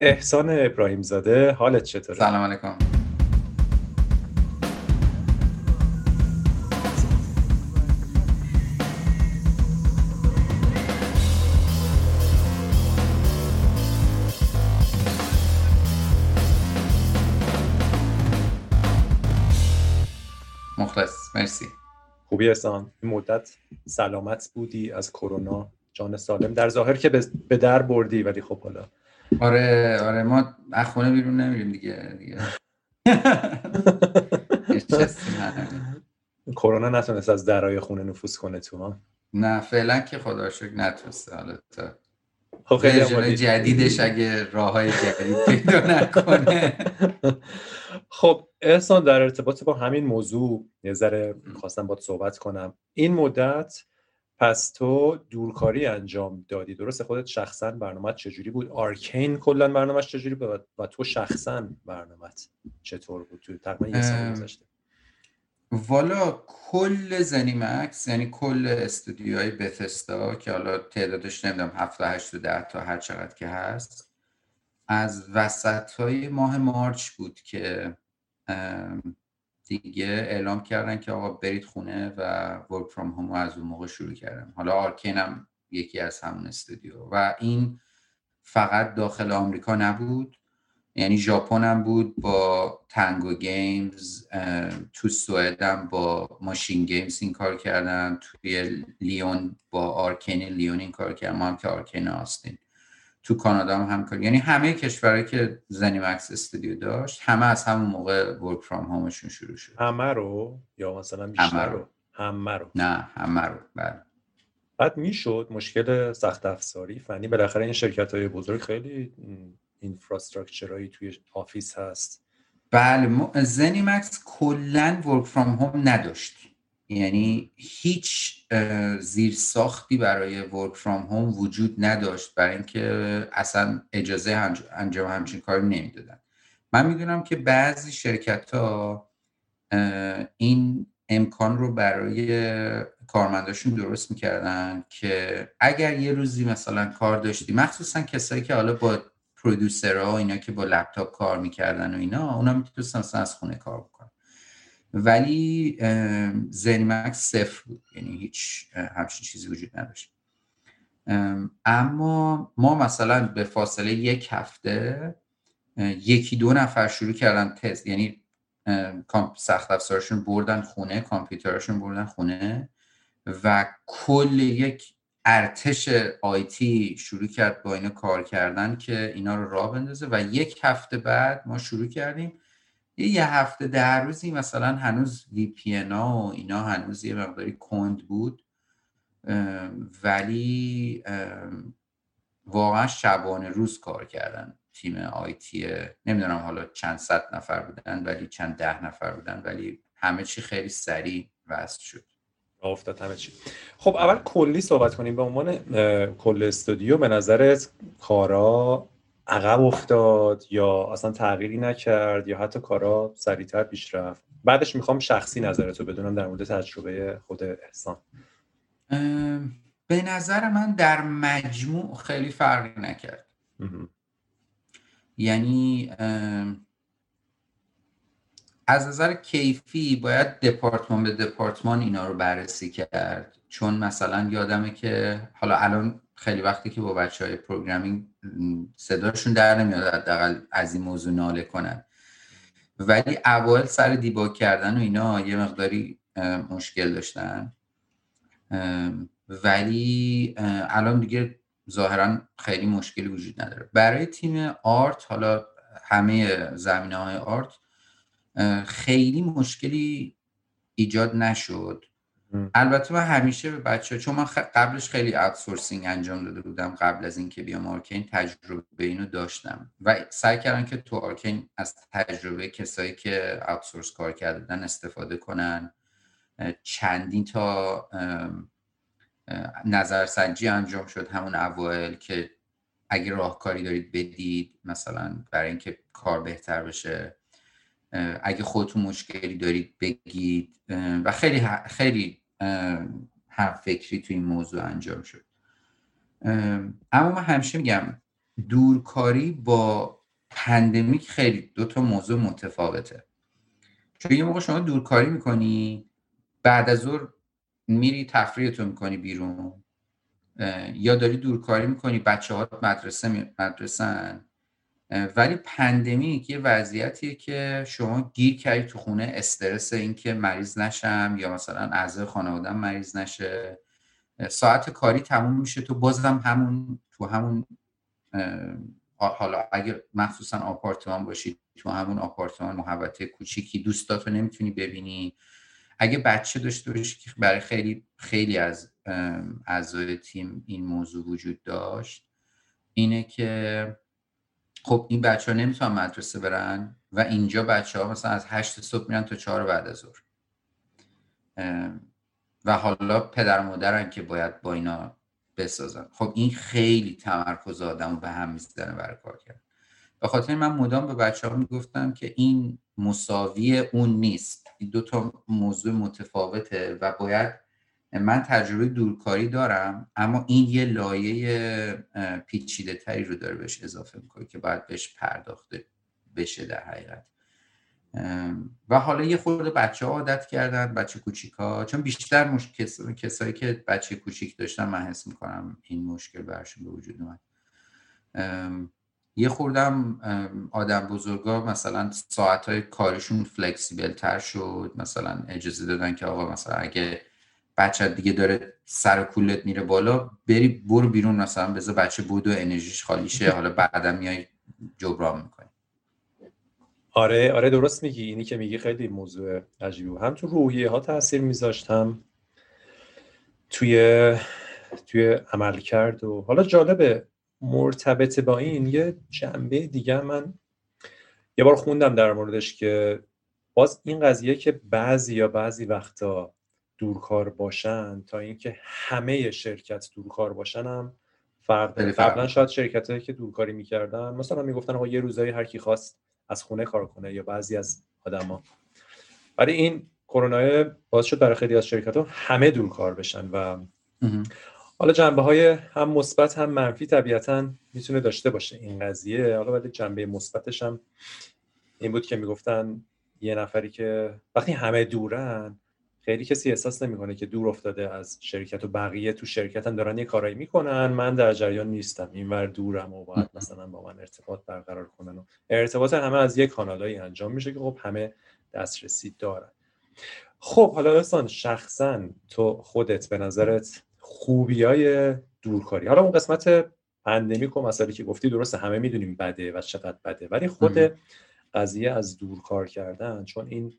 احسان ابراهیم زاده حالت چطوره؟ سلام علیکم. مخلص مرسی. خوبی احسان؟ این مدت سلامت بودی از کرونا؟ جان سالم. در ظاهر که به در بردی ولی خب حالا آره آره ما از خونه بیرون نمیریم دیگه دیگه. کرونا نتونست از درای خونه نفوذ کنه تو ها؟ نه فعلا که خدا شکر نتونسته حالا تا خب خیلی جدیدش اگه راه های جدید پیدا نکنه. خب احسان در ارتباط با همین موضوع یه ذره خواستم باید صحبت کنم. این مدت پس تو دورکاری انجام دادی. درسته خودت شخصا برنامه چجوری بود؟ آرکین کلا برنامهش چجوری بود و تو شخصا برنامت چطور بود؟ تو تقریبا یه سال گذشته. والا کل زنیمکس یعنی کل استودیوهای بتستا که حالا تعدادش نمی‌دونم 7 8 تا 10 تا هر چقدر که هست از وسط های ماه مارچ بود که دیگه اعلام کردن که آقا برید خونه و work from home از اون موقع شروع کردم. حالا Arkane هم یکی از همون استودیو. و این فقط داخل آمریکا نبود یعنی ژاپن هم بود با Tango Games تو سوئد هم با MachineGames این کار کردن توی لیون با Arkane Lyon این کار کردن. ما هم که Arkane Austin تو کانادا هم همکاری یعنی همه کشورهایی که ZeniMax استودیو داشت همه از همون موقع work from home شون شروع شد. همه رو؟ یا مثلا بیشتر همه رو. همه رو. نه همه رو. بله. بعد می‌شد مشکل سخت افزاری. فنی بالاخره این شرکت های بزرگ خیلی infrastructure هایی توی office هست. بله ZeniMax کلا work from home نداشت. یعنی هیچ زیر ساختی برای work from home وجود نداشت برای اینکه اصلا اجازه انجام همچین کاری نمی‌دادن. من می‌دونم که بعضی شرکت ها این امکان رو برای کارمنداشون درست می‌کردن که اگر یه روزی مثلا کار داشتی مخصوصا کسایی که حالا با پرودوسرها اینا که با لپتاپ کار می‌کردن و اینا اونا می‌تونستن از خونه کار بکنن ولی زنیمکس صفر بود. یعنی هیچ همچین چیزی وجود نداشت. اما ما مثلا به فاصله یک هفته یکی دو نفر شروع کردن تست. یعنی سخت افزارشون بردن خونه کامپیوترشون بردن خونه و کل یک ارتش آیتی شروع کرد با اینا کار کردن که اینا رو راه بندازه و یک هفته بعد ما شروع کردیم یه, یه هفته در روزی مثلا هنوز وی پی و اینا هنوز یه مقداری کند بود ولی واقعا شبانه روز کار کردن تیم آیتی نمی‌دونم حالا چند صد نفر بودن ولی چند ده نفر بودن ولی همه چی خیلی سریع وصل شد. افتاد همه چی. خب اول کلی صحبت کنیم. به عنوان کل استودیو به نظرت کارا عقب افتاد یا اصلا تغییری نکرد یا حتی کارا سریعتر پیش رفت؟ بعدش می‌خوام شخصی نظرتو بدونم در مورد تجربه خود احسان. به نظر من در مجموع خیلی فرقی نکرد. یعنی از نظر کیفی باید دپارتمان به دپارتمان اینا رو بررسی کرد. چون مثلا یادمه که حالا الان خیلی وقتی که با بچه های پروگرامینگ صداشون در نمیاد حداقل از این موضوع ناله کنن. ولی اول سر دیباگ کردن و اینا یه مقداری مشکل داشتن. ولی الان دیگه ظاهرا خیلی مشکلی وجود نداره. برای تیم art حالا همه زمینه های art خیلی مشکلی ایجاد نشد. البته من همیشه به بچه چون من قبلش خیلی outsourcing انجام داده بودم قبل از اینکه بیام Arkane تجربه اینو داشتم. و سعی کردم که تو Arkane از تجربه کسایی که outsource کار کردن استفاده کنن. چندین تا نظرسنجی انجام شد. همون اوایل که اگه راهکاری دارید بدید مثلا برای اینکه کار بهتر بشه. اگه خودتون مشکلی دارید بگید. و خیلی خیلی هم فکری تو این موضوع انجام شد. اما من همیشه میگم دورکاری با پندمیک خیلی دو تا موضوع متفاوته. چون یه موقع شما دورکاری می‌کنی بعد از ظهر میری تفریحتو می‌کنی بیرون یا داری دورکاری می‌کنی بچه ها مدرسه مدرسن. ولی پندمیک یه وضعیتیه که شما گیر کردی تو خونه استرس اینکه مریض نشم یا مثلا اعضای خانوادم مریض نشه. ساعت کاری تموم میشه تو بازم همون تو همون حالا اگه مخصوصا آپارتمان باشی تو همون آپارتمان محوطه کوچیکی دوستاتو نمی‌تونی ببینی. اگه بچه داشته باشی که برای خیلی خیلی از اعضای تیم این موضوع وجود داشت اینه که خب این بچه ها نمی‌تونن مدرسه برن و اینجا بچه ها مثلا از هشت صبح میرن تا چهار بعد از ظهر. و حالا پدر مادرن که باید با اینا بسازن. خب این خیلی تمرکز آدم به هم می‌زنه برای کار کرد به خاطر من مدام به بچه ها می‌گفتم که این مساوی اون نیست. این دو تا موضوع متفاوته و باید من تجربه دورکاری دارم اما این یه لایه پیچیده تری رو داره بهش اضافه می‌کنه که باید بهش پرداخته بشه در حقیقت. و حالا یه خورده بچه ها عادت کردن بچه کوچیک ها چون بیشتر مش... کسایی که بچه کوچیک داشتن من حس می‌کنم این مشکل برشون به وجود اومد. یه خوردم آدم بزرگا مثلا ساعت های کارشون فلکسیبل تر شد. مثلا اجازه دادن که آقا مثلا اگه بچه دیگه داره سر کولت میره بالا بری برو بیرون مثلا بذار بچه بود و انرژیش خالی شه حالا بعدا میای جبران می‌کنی. آره آره درست میگی. اینی که میگی خیلی موضوع عجیبی هم تو روحیه ها تاثیر میذاشت هم توی توی عمل کرد و حالا جالبه مرتبط با این یه جنبه دیگه من یه بار خوندم در موردش که باز این قضیه که بعضی یا بعضی وقتا دورکار باشن تا اینکه همه شرکت دورکار باشن هم فرق داره. قبلا شاید شرکت هایی که دورکاری می‌کردن مثلا می‌گفتن آقا یه روزایی هر کی خواست از خونه کار کنه یا بعضی از آدما. برای این کرونا باز شد برای خیلی از شرکت ها همه دورکار بشن و حالا جنبه های هم مثبت هم منفی طبیعتا می‌تونه داشته باشه این قضیه. حالا ولی جنبه مثبتش هم این بود که می‌گفتن یه نفری که وقتی همه دورن خیلی کسی احساس نمی‌کنه که دور افتاده از شرکت و بقیه تو شرکت هم دارن یه کارایی می‌کنن. من در جریان نیستم. اینور دورم و باید مثلا با من ارتباط برقرار کنن و ارتباط همه از یک کانالایی انجام میشه که خب همه دسترسی دارن. خب حالا احسان شخصا تو خودت به نظرت خوبی های دورکاری؟ حالا اون قسمت pandemic و مسئله که گفتی درسته همه می‌دونیم بده و چقدر بده ولی خود قضیه از دورکار کردن چون این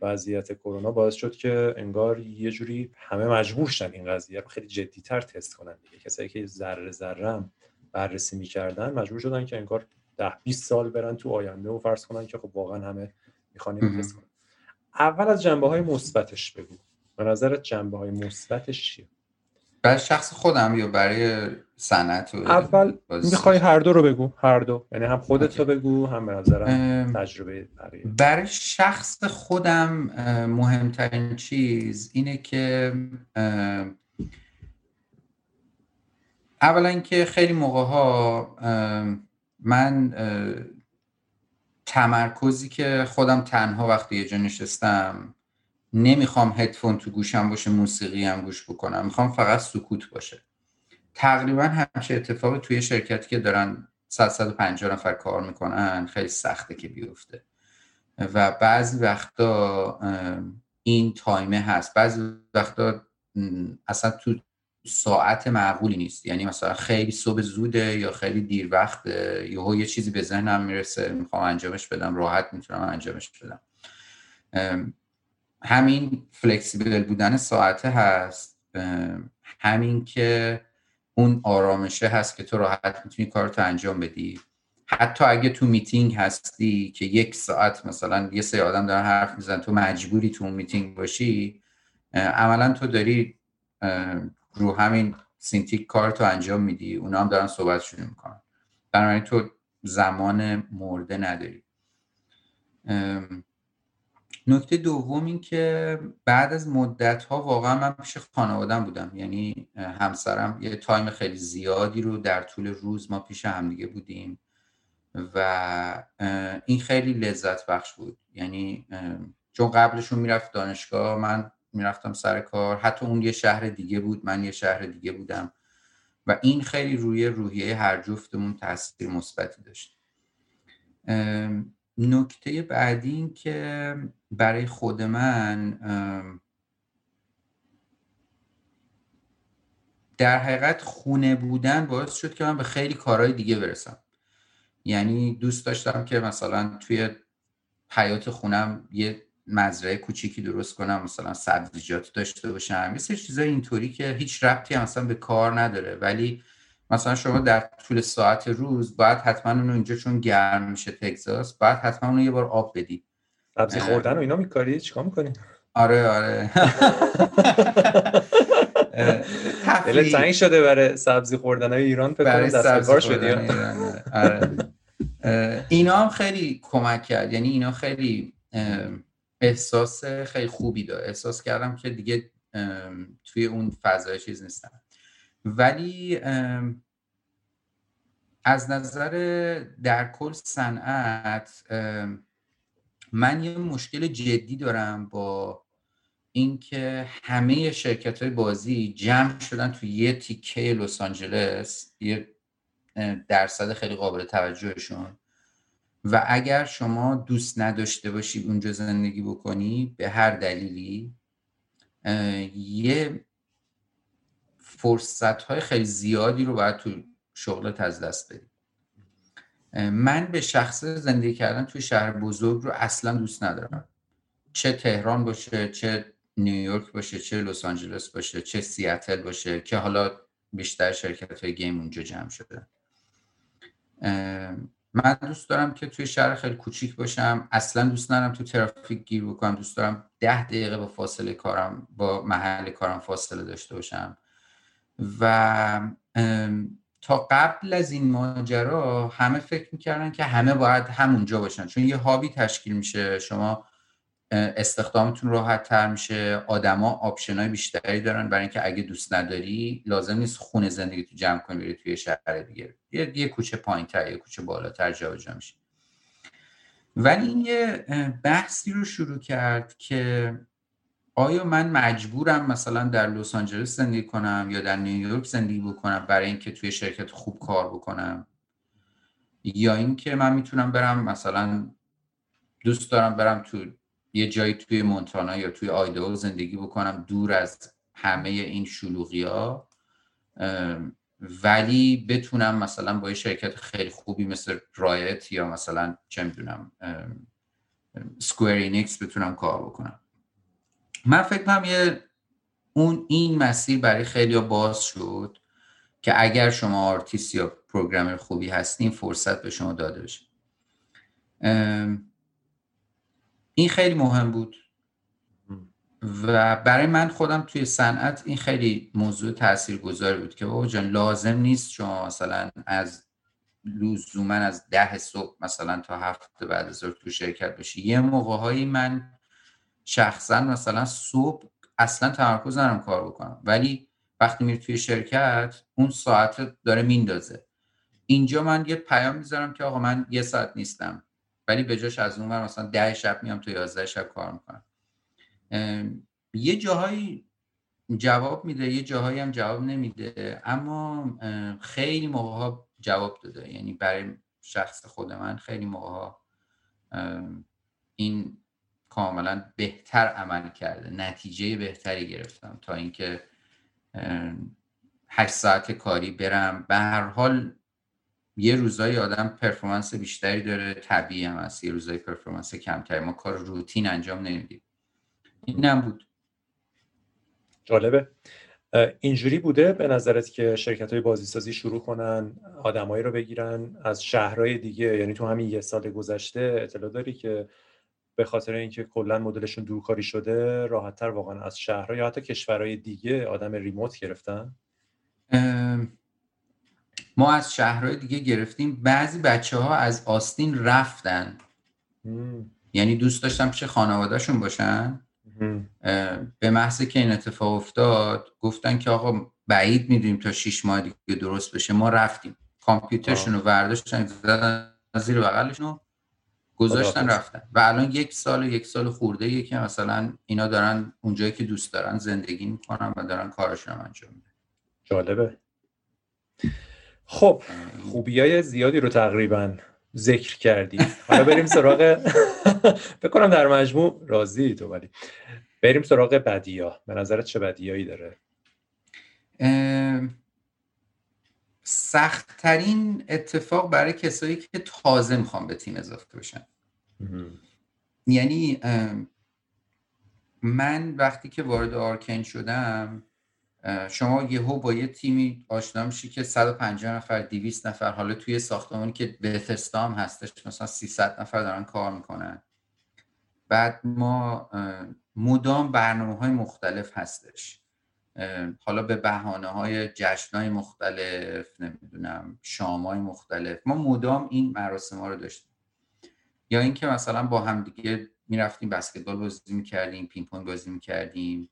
وضعیت کرونا باعث شد که انگار یه جوری همه مجبور شدن این قضیه رو خیلی جدیتر تست کنن دیگه. کسایی که ذره ذره بررسی می‌کردن مجبور شدن که انگار ده 20 سال برن تو آینده و فرض کنن که خب واقعا همه می‌خوان این تست کنن. اول از جنبه های مثبتش بگو. به نظرت جنبه های مثبتش چیه؟ برای شخص خودم یا برای صنعت اول می‌خوای هر دو رو بگو هر دو. یعنی هم خودت رو بگو هم به نظرم تجربه برای برای شخص خودم مهمترین چیز اینه که اولا اینکه خیلی موقع ها من تمرکزی که خودم تنها وقتی یه جا نشستم نمی‌خوام هدفون تو گوشم باشه موسیقی هم گوش بکنم. می‌خوام فقط سکوت باشه. تقریبا همچه اتفاقی توی شرکتی که دارن 150 نفر کار می‌کنن خیلی سخته که بیفته. و بعضی وقتا این تایمه هست. بعضی وقتا اصلا تو ساعت معقولی نیست. یعنی مثلا خیلی صبح زوده یا خیلی دیر وقت یا یه چیزی به ذهنم می‌رسه. می‌خوام انجامش بدم. راحت می‌تونم انجامش بدم. همین flexible بودن ساعته هست. همین که اون آرامشه هست که تو راحت می‌تونی کارتو انجام بدی. حتی اگه تو میتینگ هستی که یک ساعت مثلا یه سری آدم دارن حرف میزن تو مجبوری تو اون میتینگ باشی. عملا تو داری رو همین Cintiq کارتو انجام میدی. اونا هم دارن صحبتشون می‌کنن. بنابراین تو زمان مرده نداری. نکته دوم این که بعد از مدت ها واقعا من پیش خانوادم بودم. یعنی همسرم یه تایم خیلی زیادی رو در طول روز ما پیش همدیگه بودیم و این خیلی لذت بخش بود. یعنی چون قبلشون می‌رفت دانشگاه من می‌رفتم سر کار. حتی اون یه شهر دیگه بود من یه شهر دیگه بودم. و این خیلی روی روحیه هر جفتمون تاثیر مثبتی داشت. نکته بعدی این که برای خود من در حقیقت خونه بودن باعث شد که من به خیلی کارهای دیگه برسم. یعنی دوست داشتم که مثلا توی حیات خونم یه مزرعه کوچیکی درست کنم مثلا سبزیجات داشته باشم سری چیزای اینطوری که هیچ ربطی مثلا به کار نداره. ولی مثلا شما در طول ساعت روز باید حتما اونو اینجا چون گرم میشه تگزاس باید حتما اونو یه بار آب بدی. سبزی خوردن و اینا میکاری؟ چیکار می‌کنی؟ آره آره. دل تنگ شده برای سبزی خوردن های ایران برای سبزی شدی آره. اینا هم خیلی کمک کرد. یعنی اینا خیلی احساس خیلی خوبی داد احساس کردم که دیگه توی اون فضای چیز نیستم ولی از نظر در کل صنعت من یه مشکل جدی دارم با اینکه همه شرکت های بازی جمع شدن توی یه تیکه لس آنجلس یه درصد خیلی قابل توجهشون. و اگر شما دوست نداشته باشی اونجا زندگی بکنی به هر دلیلی یه فرصت های خیلی زیادی رو باید تو شغلت از دست بدی. من به شخص زندگی کردن توی شهر بزرگ رو اصلا دوست ندارم. چه تهران باشه چه نیویورک باشه چه لس آنجلس باشه چه سیاتل باشه که حالا بیشتر شرکت های گیم اونجا جمع شده. من دوست دارم که توی شهر خیلی کوچیک باشم. اصلا دوست ندارم تو ترافیک گیر بکنم. دوست دارم ده دقیقه با فاصله کارم با محل کارم فاصله داشته باشم. و تا قبل از این ماجرا همه فکر می‌کردن که همه باید همونجا باشن. چون یه هابی تشکیل میشه شما استخدامتون راحت تر میشه آدما آپشن های بیشتری دارن. برای اینکه اگه دوست نداری لازم نیست خونه زندگی تو جمع کنی بری توی شهر دیگه. یه, یه کوچه پایین تر یه کوچه بالاتر جابجا میشه. ولی این یه بحثی رو شروع کرد که آیا من مجبورم مثلا در لس آنجلس زندگی کنم یا در نیویورک زندگی بکنم برای اینکه توی شرکت خوب کار بکنم؟ یا اینکه من می‌تونم برم مثلا دوست دارم برم تو یه جایی توی مونتانا یا توی آیدو زندگی بکنم دور از همه این شلوغی ها ولی بتونم مثلا با یه شرکت خیلی خوبی مثل رایت یا مثلا چه می‌دونم secure بتونم کار بکنم. من فکر کنم یه اون این مسیر برای خیلی باز شد که اگر شما آرتیست یا programmer خوبی هستین فرصت به شما داده بشه. این خیلی مهم بود. و برای من خودم توی صنعت این خیلی موضوع تاثیرگذاری بود که بابا جان لازم نیست شما مثلا از لزوما از ده صبح مثلا تا هفت بعد از تو شرکت باشی. یه موقع من شخصا مثلا صبح اصلا تمرکز ندارم کار بکنم. ولی وقتی میری توی شرکت اون ساعت داره میندازه. اینجا من یه پیام می‌ذارم که آقا من یه ساعت نیستم. ولی به جاش از اون مثلا ده شب میام تو یازده شب کار می‌کنم. یه جاهایی جواب میده یه جاهایی هم جواب نمیده. اما خیلی موقع ها جواب داده. یعنی برای شخص خود من خیلی موقع ها این کاملا بهتر عمل کرده. نتیجه بهتری گرفتم تا اینکه هشت ساعت کاری برم. به هر حال یه روزایی آدم پرفورمنس بیشتری داره. طبیعی هم هست. یه روزایی پرفورمنس کمتری. ما کار روتین انجام نمیدیم. اینم بود. جالبه. اینجوری بوده به نظرت که شرکت های بازیسازی شروع کنن آدمایی رو بگیرن از شهرهای دیگه یعنی تو همین یه سال گذشته اطلاع داری که به خاطر اینکه کلا مدلشون دورکاری شده راحتتر واقعا از شهرها یا حتی کشورهای دیگه آدم ریموت گرفتن؟ ما از شهرهای دیگه گرفتیم. بعضی بچه ها از آستین رفتن. یعنی دوست داشتم پیش خانوادهشون باشن. به محض که این اتفاق افتاد گفتن که آقا بعید می‌دونیم تا شیش ماه دیگه درست بشه. ما رفتیم. کامپیوترشون رو برداشتن زیر بغلشون گذاشتن رفتن. و الان یک سال یک سال خورده که مثلا اینا دارن اونجایی که دوست دارن زندگی می‌کنن و دارن کارشون رو انجام میدن. جالبه. خب خوبی های زیادی رو تقریبا ذکر کردی حالا بریم سراغ بکنم در مجموع راضی تو ولی بریم سراغ بدیا. به نظرت چه بدیایی داره؟ سختترین اتفاق برای کسایی که تازه می‌خوام به تیم اضافه بشن. یعنی من وقتی که وارد آرکن شدم شما یهو با یه تیمی آشنا میشی که 150 نفر 200 نفر حالا توی ساختمانی که بهتستا هم هستش مثلا 300 نفر دارن کار می‌کنن. بعد ما مدام برنامه های مختلف هستش. حالا به بحانه های جشن های مختلف نمی‌دونم شام های مختلف. ما مدام این مراسم ها رو داشتیم. یا اینکه مثلا با هم دیگه می‌رفتیم بسکتبال بازی می‌کردیم پینگ پونگ بازی می‌کردیم.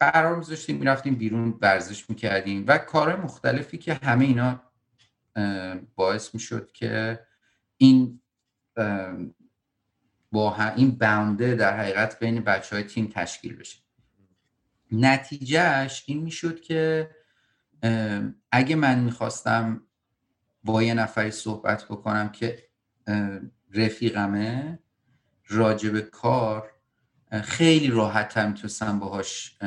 قرار میذاشتیم می‌رفتیم بیرون ورزش می‌کردیم و کارهای مختلفی که همه اینا باعث می‌شد که این با این باونده در حقیقت بین بچه های تیم تشکیل بشه. نتیجهش این می‌شد که اگه من می‌خواستم با یه نفری صحبت بکنم که رفیقمه راجب کار خیلی راحت هم می‌تونستم باهاش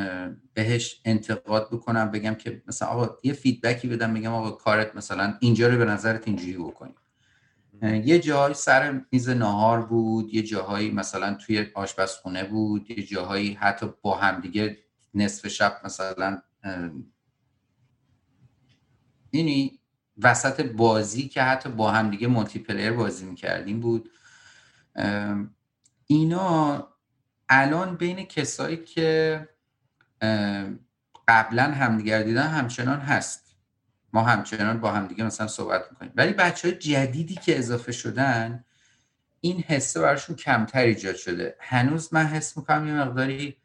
بهش انتقاد بکنم بگم که مثلا آقا یه feedback ی بدم بگم آقا کارت مثلا اینجا رو به نظرت اینجوری بکنی. یه جایی سر میز نهار بود یه جاهایی مثلا توی آشپزخونه بود یه جاهایی حتی با همدیگه نصف شب مثلا اینی وسط بازی که حتی با همدیگه multiplayer بازی می‌کردیم بود. اینا الان بین کسایی که قبلا همدیگر دیدن همچنان هست. ما همچنان با همدیگه مثلا صحبت می‌کنیم. ولی بچه های جدیدی که اضافه شدن این حسه براشون کمتر ایجاد شده. هنوز من حس می‌کنم یه مقداری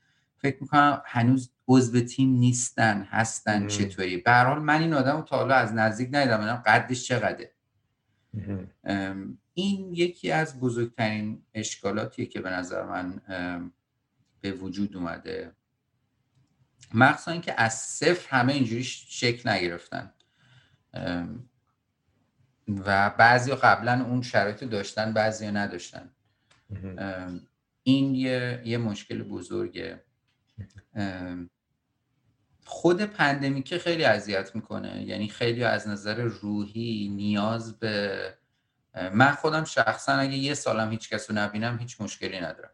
فکر می‌کنم هنوز عضو تیم نیستن هستن چطوری. به حال من این آدم رو تا حالا از نزدیک ندیدم. قدش چقدره. این یکی از بزرگترین اشکالاتیه که به نظر من به وجود اومده. مخصوصا اینکه از صفر همه اینجوری شکل نگرفتن. و بعضی قبلا اون شرایط داشتن بعضی نداشتن. این یه, یه مشکل بزرگه. خود پندمیکه خیلی اذیت می‌کنه. یعنی خیلی از نظر روحی نیاز به من خودم شخصا اگه یه سالم هیچ کس رو نبینم هیچ مشکلی ندارم.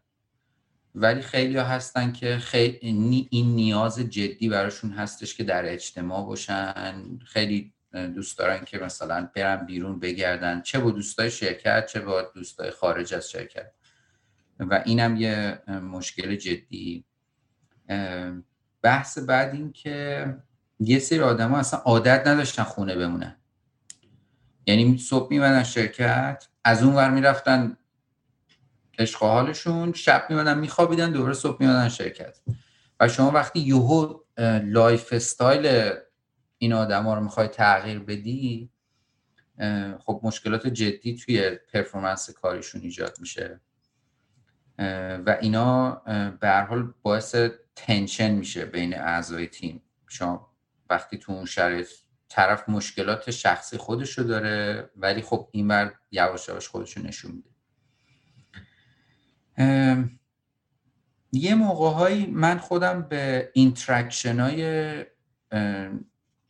ولی خیلی ها هستن که خیلی این نیاز جدی براشون هستش که در اجتماع باشن. خیلی دوست دارن که مثلا برن بیرون بگردن چه با دوستای شرکت چه با دوستای خارج از شرکت. و اینم یه مشکل جدی. بحث بعد این که یه سری آدم ها اصلا عادت نداشتن خونه بمونن. یعنی صبح میمدن شرکت از اون ور می‌رفتن عشق شب میمدن میخوابیدن دوباره صبح میمدن شرکت. و شما وقتی یهو lifestyle این آدم ها رو می‌خوای تغییر بدی خب مشکلات جدی توی performance کاریشون ایجاد میشه. و اینا به حال باعث tension میشه بین اعضای تیم. شما وقتی تو اون شرایط طرف مشکلات شخصی خودشو داره ولی خب این بر یواش یواش خودشو نشون میده. یه موقع من خودم به interaction های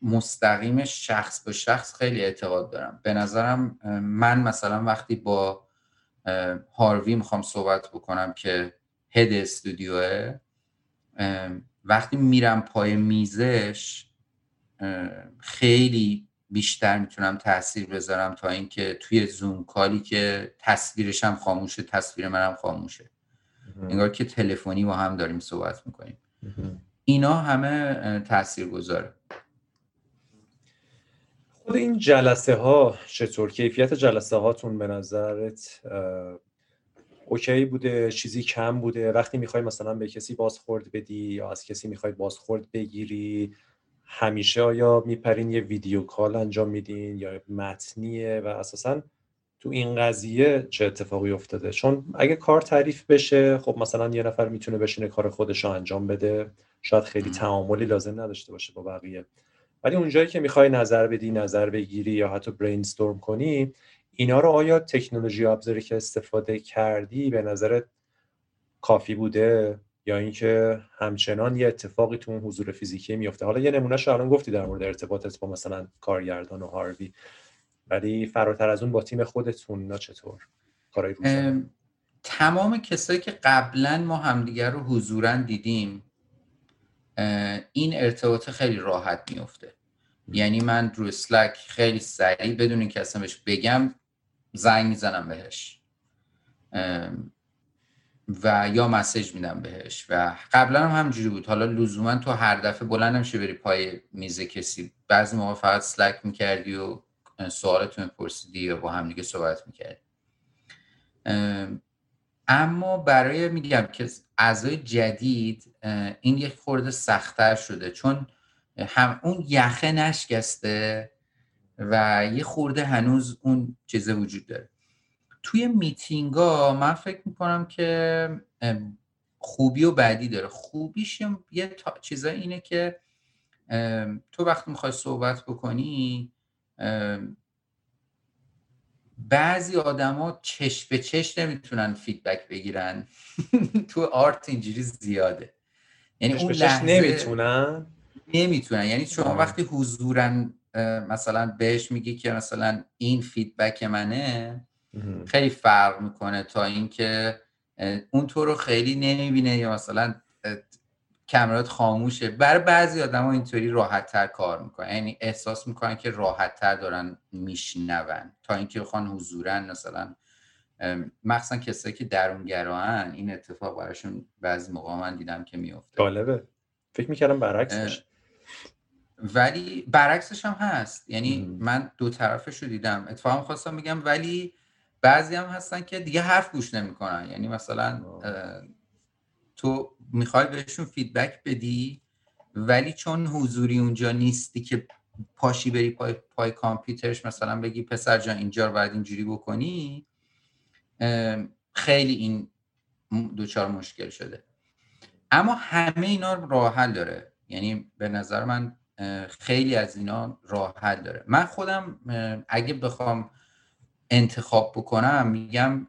مستقیم شخص به شخص خیلی اعتقاد دارم. به نظرم من مثلا وقتی با Harvey می‌خوام صحبت بکنم که هد استودیوه وقتی میرم پای میزش خیلی بیشتر می‌تونم تاثیر بذارم تا اینکه توی زوم کالی که تصویرش هم خاموشه تصویر منم خاموشه. انگار که تلفنی با هم داریم صحبت می‌کنیم. اینا همه تاثیر گذاره خود این جلسه ها چطور؟ کیفیت جلسه هاتون به نظرت اوکی بوده چیزی کم بوده. وقتی می‌خوای مثلا به کسی بازخورد بدی یا از کسی می‌خوای بازخورد بگیری همیشه آیا میپرین یه ویدیو کال انجام میدین یا متنیه؟ و اساسا تو این قضیه چه اتفاقی افتاده؟ چون اگه کار تعریف بشه خب مثلا یه نفر می‌تونه بشینه کار خودش رو انجام بده. شاید خیلی تعاملی لازم نداشته باشه با بقیه. ولی اونجایی که می‌خوای نظر بدی نظر بگیری یا حتی برینستورم کنی اینا رو آیا تکنولوژی ابزاری که استفاده کردی به نظرت کافی بوده؟ یا اینکه همچنان یه اتفاقی تو اون حضور فیزیکی میفته؟ حالا یه نمونه الان گفتی در مورد ارتباطت با مثلا کارگردان و هاروی. ولی فراتر از اون با تیم خودتون نه چطور؟ کارهای تمام کسایی که قبلا ما همدیگر رو حضورا دیدیم این ارتباط خیلی راحت میفته یعنی من رو اسلک خیلی سریع بدون اینکه اصلا بهش بگم زنگ می‌زنم بهش. و یا مسیج میدم بهش. و قبلا هم همجوری بود. حالا لزوما تو هر دفعه بلند نمیشه بری پای میز کسی. بعضی موقع فقط سلک می‌کردی و سوالتون پرسیدی یا با هم دیگه صحبت می‌کردی. اما برای میگم که اعضای جدید این یک خورده سختتر شده. چون هم اون یخه نشکسته و یه خورده هنوز اون چیزه وجود داره. توی میتینگ ها من فکر می‌کنم که خوبی و بدی داره. خوبیش یه چیزا اینه که تو وقتی می‌خوای صحبت بکنی بعضی آدما چش تو چش نمی‌تونن feedback بگیرن. تو آرت اینجوری زیاده. یعنی اون لحظه نمی‌تونن؟ نمی‌تونن. یعنی شما وقتی حضورن مثلا بهش میگی که مثلا این فیدبک منه خیلی فرق می‌کنه تا اینکه اون تو رو خیلی نمی‌بینه یا مثلا کمرات خاموشه. برای بعضی آدم ها اینطوری راحت تر کار می‌کنن. یعنی احساس می‌کنن که راحت تر دارن میشنون. تا اینکه بخوان حضورن مثلا مخصوصا کسایی که درونگراهن این اتفاق براشون بعضی موقع من دیدم که میفته جالبه. فکر می‌کردم برعکسش. ولی برعکسش هم هست. یعنی من دو طرفش رو دیدم. اتفاقا خواستم بگم ولی بعضی هم هستن که دیگه حرف گوش نمی‌کنن. یعنی مثلا تو می‌خوای بهشون فیدبک بدی ولی چون حضوری اونجا نیستی که پاشی بری پای, پای کامپیوترش مثلا بگی پسر جان اینجا رو باید اینجوری بکنی خیلی این دوچار مشکل شده. اما همه اینا راه حل داره. یعنی به نظر من خیلی از اینا راه حل داره. من خودم اگه بخوام انتخاب بکنم میگم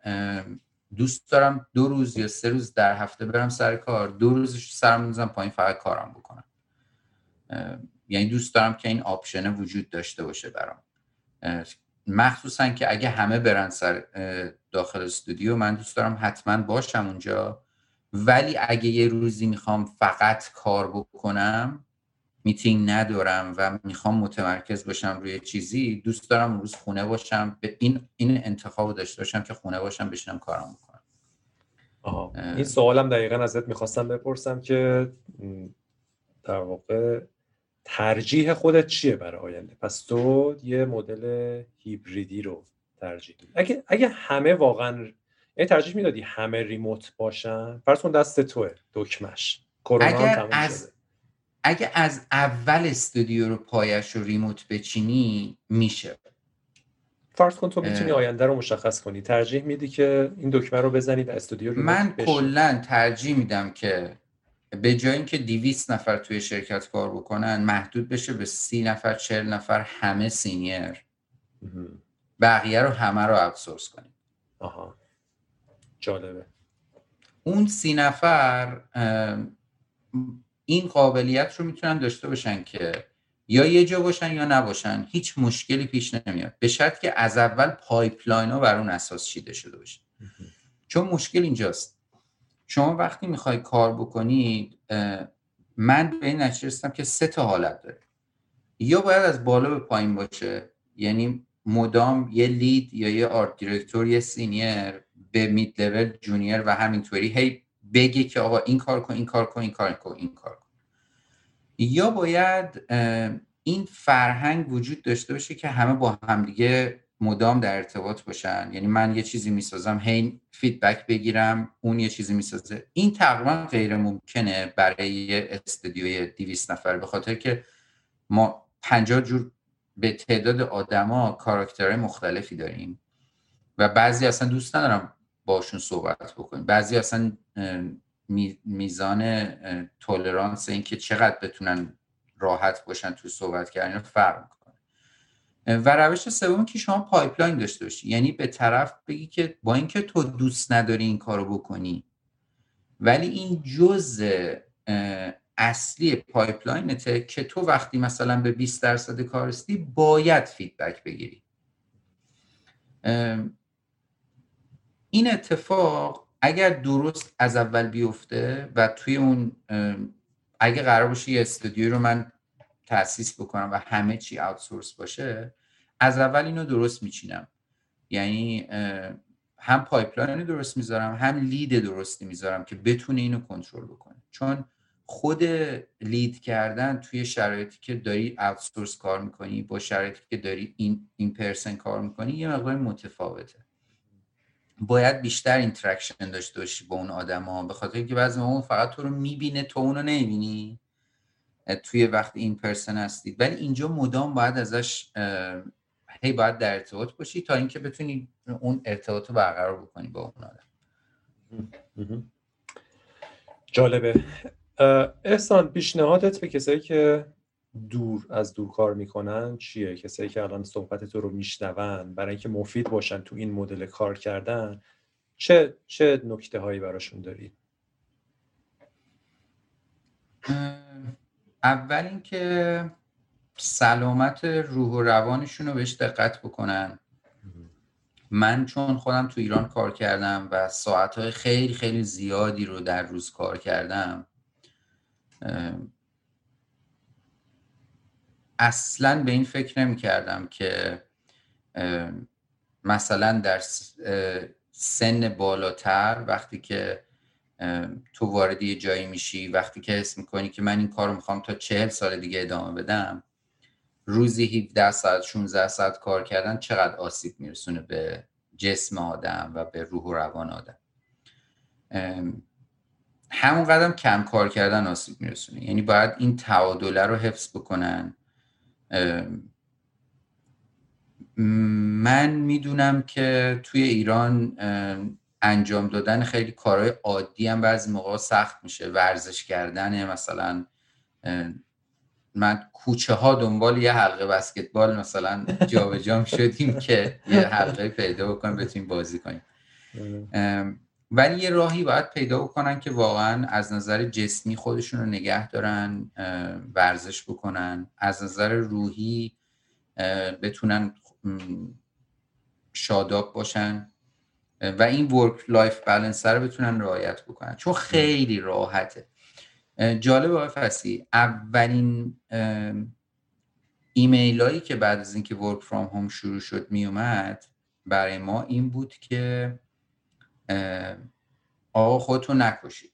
دوست دارم دو روز یا سه روز در هفته برم سر کار دو روزش سرم می‌زنم پایین فقط کارم بکنم. یعنی دوست دارم که این آپشن وجود داشته باشه برام. مخصوصا که اگه همه برن سر داخل استودیو من دوست دارم حتما باشم اونجا. ولی اگه یه روزی می‌خوام فقط کار بکنم میتینگ ندارم و می‌خوام متمرکز باشم روی چیزی دوست دارم روز خونه باشم به این این انتخاب داشته باشم که خونه باشم بشینم کارم بکنم آها. این سوالم دقیقا ازت می‌خواستم بپرسم که در واقع ترجیح خودت چیه برای آینده؟ پس تو یه مدل هیبریدی رو ترجیح اگه اگه همه واقعا یعنی ترجیح می‌دادی همه ریموت باشن فرض کن دست توه دکمش کرونا اگر از اگه از اول استودیو رو پایش رو ریموت بچینی میشه. فرض کن تو می‌تونی آینده رو مشخص کنی. ترجیح میدی که این دکمه رو بزنی و استودیو رو من کلا ترجیح میدم که به جای اینکه 200 نفر توی شرکت کار بکنن محدود بشه به سی نفر چهل نفر همه senior. بقیه رو همه رو outsource کنیم. آها. جالبه. اون سی نفر این قابلیت رو می‌تونن داشته باشن که یا یه جا باشن یا نباشن هیچ مشکلی پیش نمیاد. به شرط که از اول pipeline ها بر اون اساس چیده شده باشه. چون مشکل اینجاست. شما وقتی می‌خوای کار بکنید من به این نتیجه که سه تا حالت داره. یا باید از بالا به پایین باشه یعنی مدام یه lead یا یه art director یه senior به mid level junior و همینطوری هی بگه که آقا این کار کن این کار کن این کار کن این کار یا باید این فرهنگ وجود داشته باشه که همه با همدیگه مدام در ارتباط باشن. یعنی من یه چیزی می‌سازم هی feedback بگیرم اون یه چیزی می‌سازه. این تقریبا غیر ممکنه برای استودیوی 200 نفر به خاطر که ما 50 جور به تعداد آدما کاراکترهای مختلفی داریم و بعضی اصلا دوست ندارم باشون صحبت بکنیم. بعضی اصلا میزان tolerance اینکه چقدر بتونن راحت باشن تو صحبت کردن فرق می‌کنه. و روش سوم که شما pipeline داشته باشی. یعنی به طرف بگی که با اینکه تو دوست نداری این کارو بکنی ولی این جز اصلی pipeline ته که تو وقتی مثلا به 20 درصد کار هستی باید feedback بگیری. این اتفاق اگر درست از اول بیفته و توی اون اگه قرار باشه یه استودیو رو من تاسیس بکنم و همه چی outsource باشه از اول اینو درست میچینم. یعنی هم pipeline درست می‌ذارم هم lead درستی می‌ذارم که بتونه اینو کنترل بکنه. چون خود lead کردن توی شرایطی که داری outsource کار می‌کنی با شرایطی که داری این in person کار می‌کنی یه مقدار متفاوته. باید بیشتر interaction داشته باشی با اون آدم ها به خاطر اینکه بعضی اون فقط تو رو می‌بینه تو اونو نمی‌بینی. توی وقت in person هستید. ولی اینجا مدام باید ازش هی باید در ارتباط باشی تا اینکه بتونی اون ارتباط رو برقرار بکنی با اون آدم. جالبه. احسان پیشنهادت به کسایی که دور از دور کار می‌کنن چیه؟ کسایی که الان صحبت تو رو میشنون برای اینکه مفید باشن تو این مدل کار کردن چه چه نکته هایی براشون داری؟ اول اینکه سلامت روح و روانشون رو بهش دقت بکنن. من چون خودم تو ایران کار کردم و ساعتهای خیلی خیلی زیادی رو در روز کار کردم اصلا به این فکر نمی کردم که مثلا در سن بالاتر وقتی که تو وارد یه جایی میشی وقتی که حس می‌کنی که من این کار رو می‌خوام تا چهل سال دیگه ادامه بدم روزی 17 ساعت 16 ساعت کار کردن چقدر آسیب میرسونه به جسم آدم و به روح و روان آدم؟ همون قدم کم کار کردن آسیب میرسونه. یعنی باید این تعادله رو حفظ بکنن. من می‌دونم که توی ایران انجام دادن خیلی کارهای عادی هم بعضی موقع سخت میشه. ورزش کردن مثلا من کوچه ها دنبال یه حلقه بسکتبال مثلا جابجا شدیم که یه حلقه پیدا بکنیم بتونیم بازی کنیم. ولی یه راهی باید پیدا بکنن که واقعا از نظر جسمی خودشون رو نگه دارن ورزش بکنن. از نظر روحی بتونن شاداب باشن. و این work life balance رو بتونن رعایت بکنن. چون خیلی راحته. جالب آقای فسی اولین ایمیل هایی که بعد از اینکه work from home شروع شد میومد برای ما این بود که آقا خودتون نکشید.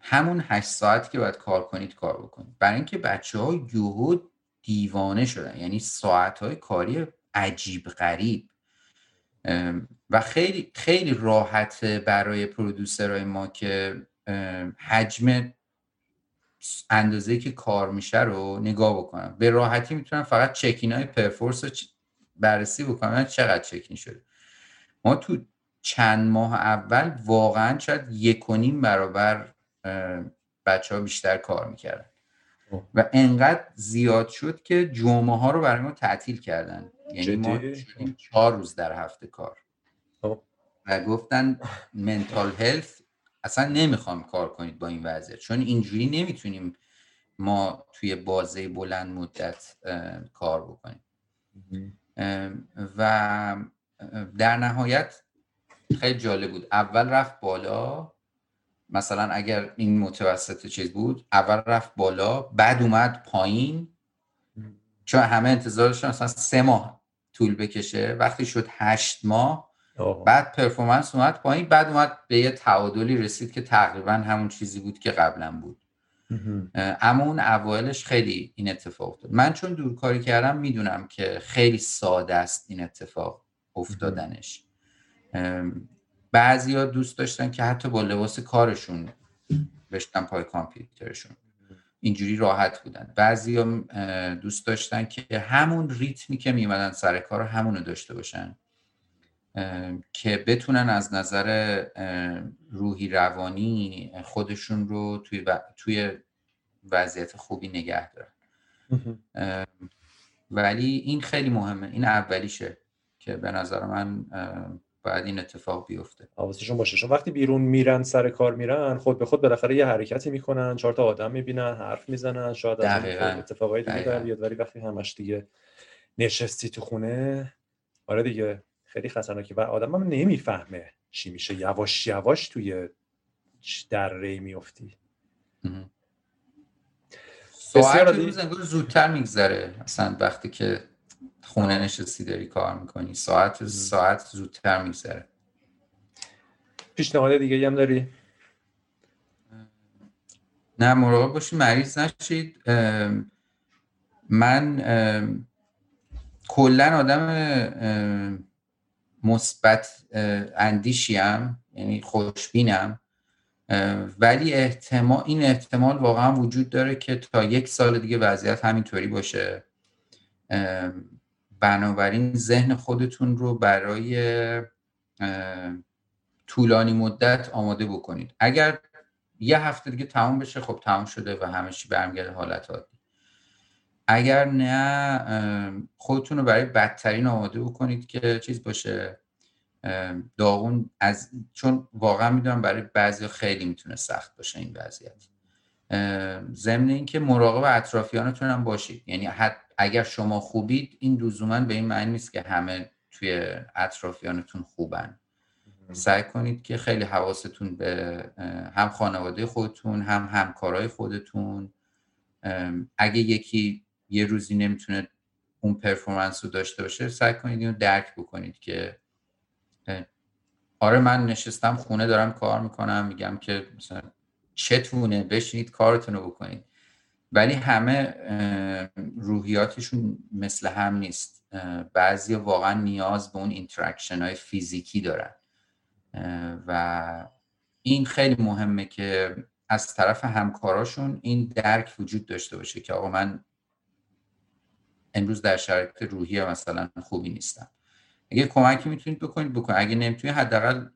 همون هشت ساعت که باید کار کنید کار بکنید. برای اینکه بچه ها یوهو دیوانه شدن. یعنی ساعت های کاری عجیب غریب. و خیلی خیلی راحت برای پرودوسرهای ما که حجم اندازه که کار میشه رو نگاه بکنم به راحتی می‌تونم فقط چکین های پرفورس رو بررسی بکنم چقدر چکین شده. ما تو چند ماه اول واقعا شاید یک و نیم برابر بچه ها بیشتر کار می‌کردن. و انقدر زیاد شد که جمعه ها رو برای ما تعطیل کردن. یعنی ما چهار روز در هفته کار. و گفتن منتال هلت اصلا نمی‌خوام کار کنید با این وضعیت. چون اینجوری نمی‌تونیم ما توی بازه بلند مدت کار بکنیم. و در نهایت خیلی جالب بود. اول رفت بالا مثلا اگر این متوسط چیز بود اول رفت بالا بعد اومد پایین. چون همه انتظارشون مثلا سه ماه طول بکشه. وقتی شد هشت ماه بعد پرفورمنس اومد پایین بعد اومد به یه تعادلی رسید که تقریبا همون چیزی بود که قبلا بود. اما اون اوایلش خیلی این اتفاق افتاد. من چون دورکاری کردم می‌دونم که خیلی ساده است این اتفاق افتادنش. بعضی ها دوست داشتن که حتی با لباس کارشون بشتن پای کامپیوترشون. اینجوری راحت بودن. بعضی ها دوست داشتن که همون ریتمی که میمدن سر کار همونو داشته باشن. که بتونن از نظر روحی روانی خودشون رو توی, توی وضعیت خوبی نگه دارن. ولی این خیلی مهمه. این اولیشه که به نظر من باید این اتفاق بیفته. حواسشون باشه. چون وقتی بیرون میرن سر کار میرن خود به خود بالاخره یه حرکتی می‌کنن چهار تا آدم می‌بینن حرف می‌زنن شاید از اتفاقای دیگه در بیاد. ولی وقتی همش دیگه نشستی تو خونه آره دیگه خیلی خطرناکه. و آدم هم نمی‌فهمه چی میشه. یواش یواش توی در ری میفتی ساعت روز زودتر میگذره. اصلا وقتی که خونه نشستی داری کار می‌کنی. ساعت ساعت زودتر میگذره. پیشنهاد دیگه هم داری؟ نه مراقب باشید مریض نشید. من کلا آدم مثبت اندیشیم یعنی خوشبینم. ولی احتمال این احتمال واقعا وجود داره که تا یک سال دیگه وضعیت همینطوری باشه. بنابراین ذهن خودتون رو برای طولانی مدت آماده بکنید. اگر یه هفته دیگه تمام بشه خب تمام شده و همه چی برمیگرده حالت عادی. اگر نه خودتون رو برای بدترین آماده بکنید که چیز باشه. داغون از چون واقعا می‌دونم برای بعضی خیلی می‌تونه سخت باشه این وضعیت. ضمن اینکه مراقب اطرافیانتون هم باشید. یعنی حتی اگر شما خوبید این لزوما به این معنی نیست که همه توی اطرافیانتون خوبن. سعی کنید که خیلی حواستون به هم خانواده خودتون هم همکارای خودتون. اگه یکی یه روزی نمی‌تونه اون پرفورمنس رو داشته باشه سعی کنید اینو درک بکنید که آره من نشستم خونه دارم کار می‌کنم میگم که مثلا چتونه بشینید کارتون رو بکنید. ولی همه روحیاتشون مثل هم نیست. بعضی واقعا نیاز به اون interaction های فیزیکی دارن. و این خیلی مهمه که از طرف همکاراشون این درک وجود داشته باشه که آقا من امروز در شرایط روحی مثلا خوبی نیستم. اگه کمکی می‌تونید بکنید بکنید. اگه نمی‌تونید حداقل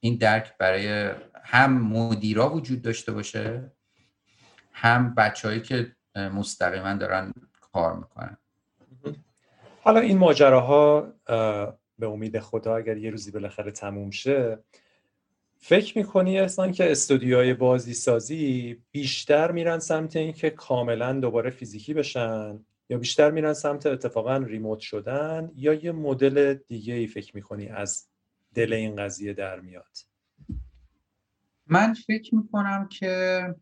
این درک برای هم مدیرا وجود داشته باشه. هم بچههایی که مستقیما دارن کار می‌کنن. حالا این ماجراها به امید خدا اگر یه روزی بالاخره تموم شه فکر می‌کنی اصلا که استودیوهای بازی سازی بیشتر میرن سمت اینکه کاملا دوباره فیزیکی بشن؟ یا بیشتر میرن سمت اتفاقا ریموت شدن؟ یا یه مدل دیگه ای فکر می‌کنی از دل این قضیه در میاد؟ من فکر می‌کنم که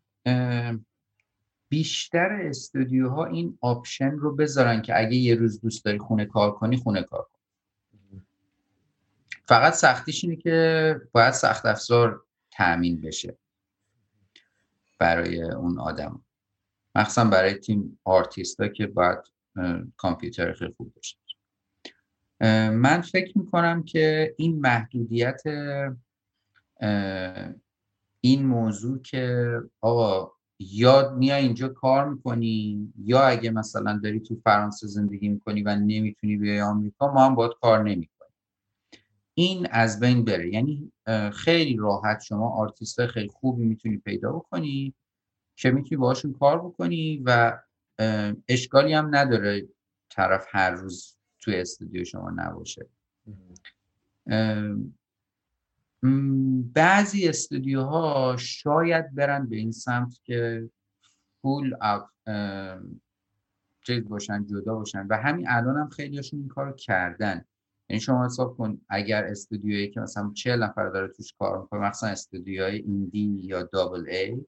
بیشتر استودیوها این option رو بذارن که اگه یه روز دوست داری خونه کار کنی خونه کار کن. فقط سختیش اینه که باید سخت افزار تأمین بشه برای اون آدم. مخصوصا برای تیم آرتیستا که باید کامپیوتر خیلی خوب داشته من فکر می‌کنم که این محدودیت این موضوع که آقا یا میای اینجا کار می‌کنی یا اگه مثلا داری تو فرانسه زندگی می‌کنی و نمی‌تونی بیای آمریکا ما هم باید کار نمی‌کنیم. این از بین بره. یعنی خیلی راحت شما آرتیست خیلی خوبی می‌تونی پیدا بکنی که می‌تونی باشون کار بکنی و اشکالی هم نداره طرف هر روز توی استودیو شما نباشه. بعضی استودیوها شاید برن به این سمت که فول چیز باشن جدا باشن. و همین الان هم خیلی هاشون این کار کردن. یعنی شما حساب کن اگر استودیویی که مثلا 40 نفر داره توش کار می‌کنه مثلا استودیوهای ایندی یا دابل ای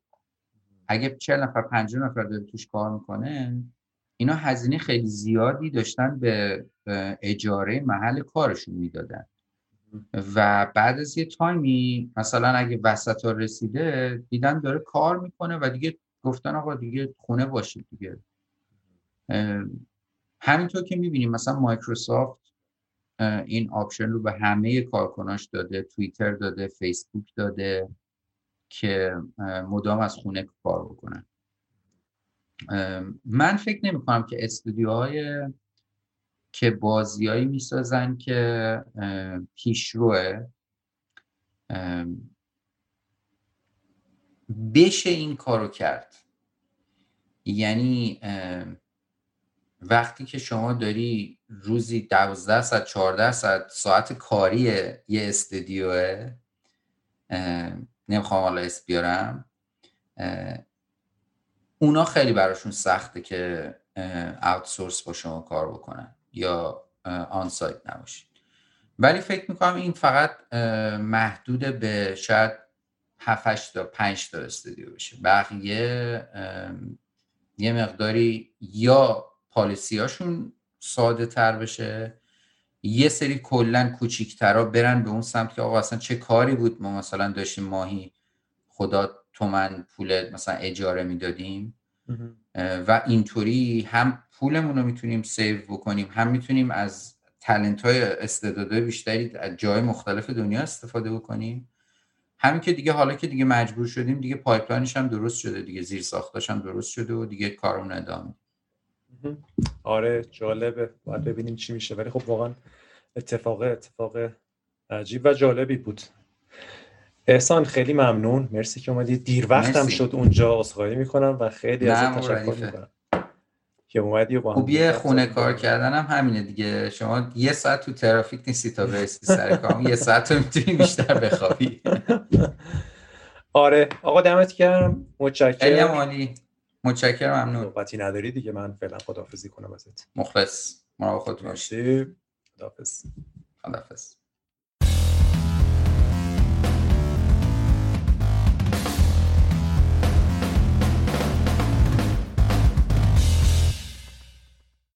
اگه 40 نفر 50 نفر داره توش کار می‌کنه اینا هزینه خیلی زیادی داشتن به اجاره محل کارشون می‌دادن. و بعد از یه تایمی مثلا اگه وسط ها رسیده دیدن داره کار می‌کنه و دیگه گفتن آقا دیگه خونه باشید دیگه. همینطور که می‌بینیم مثلا مایکروسافت این option رو به همه کارکناش داده توییتر داده فیسبوک داده که مدام از خونه کار بکنن. من فکر نمی کنم که استودیوهای که بازیایی می‌سازن که پیشروه. بشه این کارو کرد. یعنی وقتی که شما داری روزی دوازده ساعت چهارده ساعت ساعت کاری یه استودیوه نمی‌خوام حالا اس بیارم اونا خیلی براشون سخته که آوتسورس با شما کار بکنن. یا آن سایت نباشید. ولی فکر می‌کنم این فقط محدود به شاید 7 تا 5 تا استودیو بشه. بقیه یه مقداری یا پالیسیاشون ساده تر بشه یه سری کلا کوچیکترا برن به اون سمت که آقا اصلا چه کاری بود ما مثلا داشتیم ماهی خدا تومن پول مثلا اجاره می‌دادیم. و اینطوری هم پولمون رو می‌تونیم save بکنیم. هم می‌تونیم از talent های استعدادهای بیشتری از جای مختلف دنیا استفاده بکنیم. همین که دیگه حالا که دیگه مجبور شدیم دیگه pipeline ش هم درست شده دیگه زیر ساختاش هم درست شده و دیگه کارمون ادامه آره جالبه. باید ببینیم چی میشه. ولی خب واقعا اتفاق اتفاق عجیب و جالبی بود. احسان خیلی ممنون. مرسی که اومدی. دیر وقتم شد اونجا. عذرخواهی می‌کنم و خیلی از تشکر می‌کنم. که اومدی با خوبی خونه کار کردن هم همینه دیگه. شما یه ساعت تو ترافیک نیستی تا برسی سر کام یه ساعت رو می‌تونی بیشتر بخوابی. آره. آقا دمت گرم. متشکرم. عالی. متشکرم. ممنون. نوبتی نداری دیگه. من فعلا خداحافظی کنم ازت. مخلص. مراقب خودت باشی خداحافظ. خداحافظ.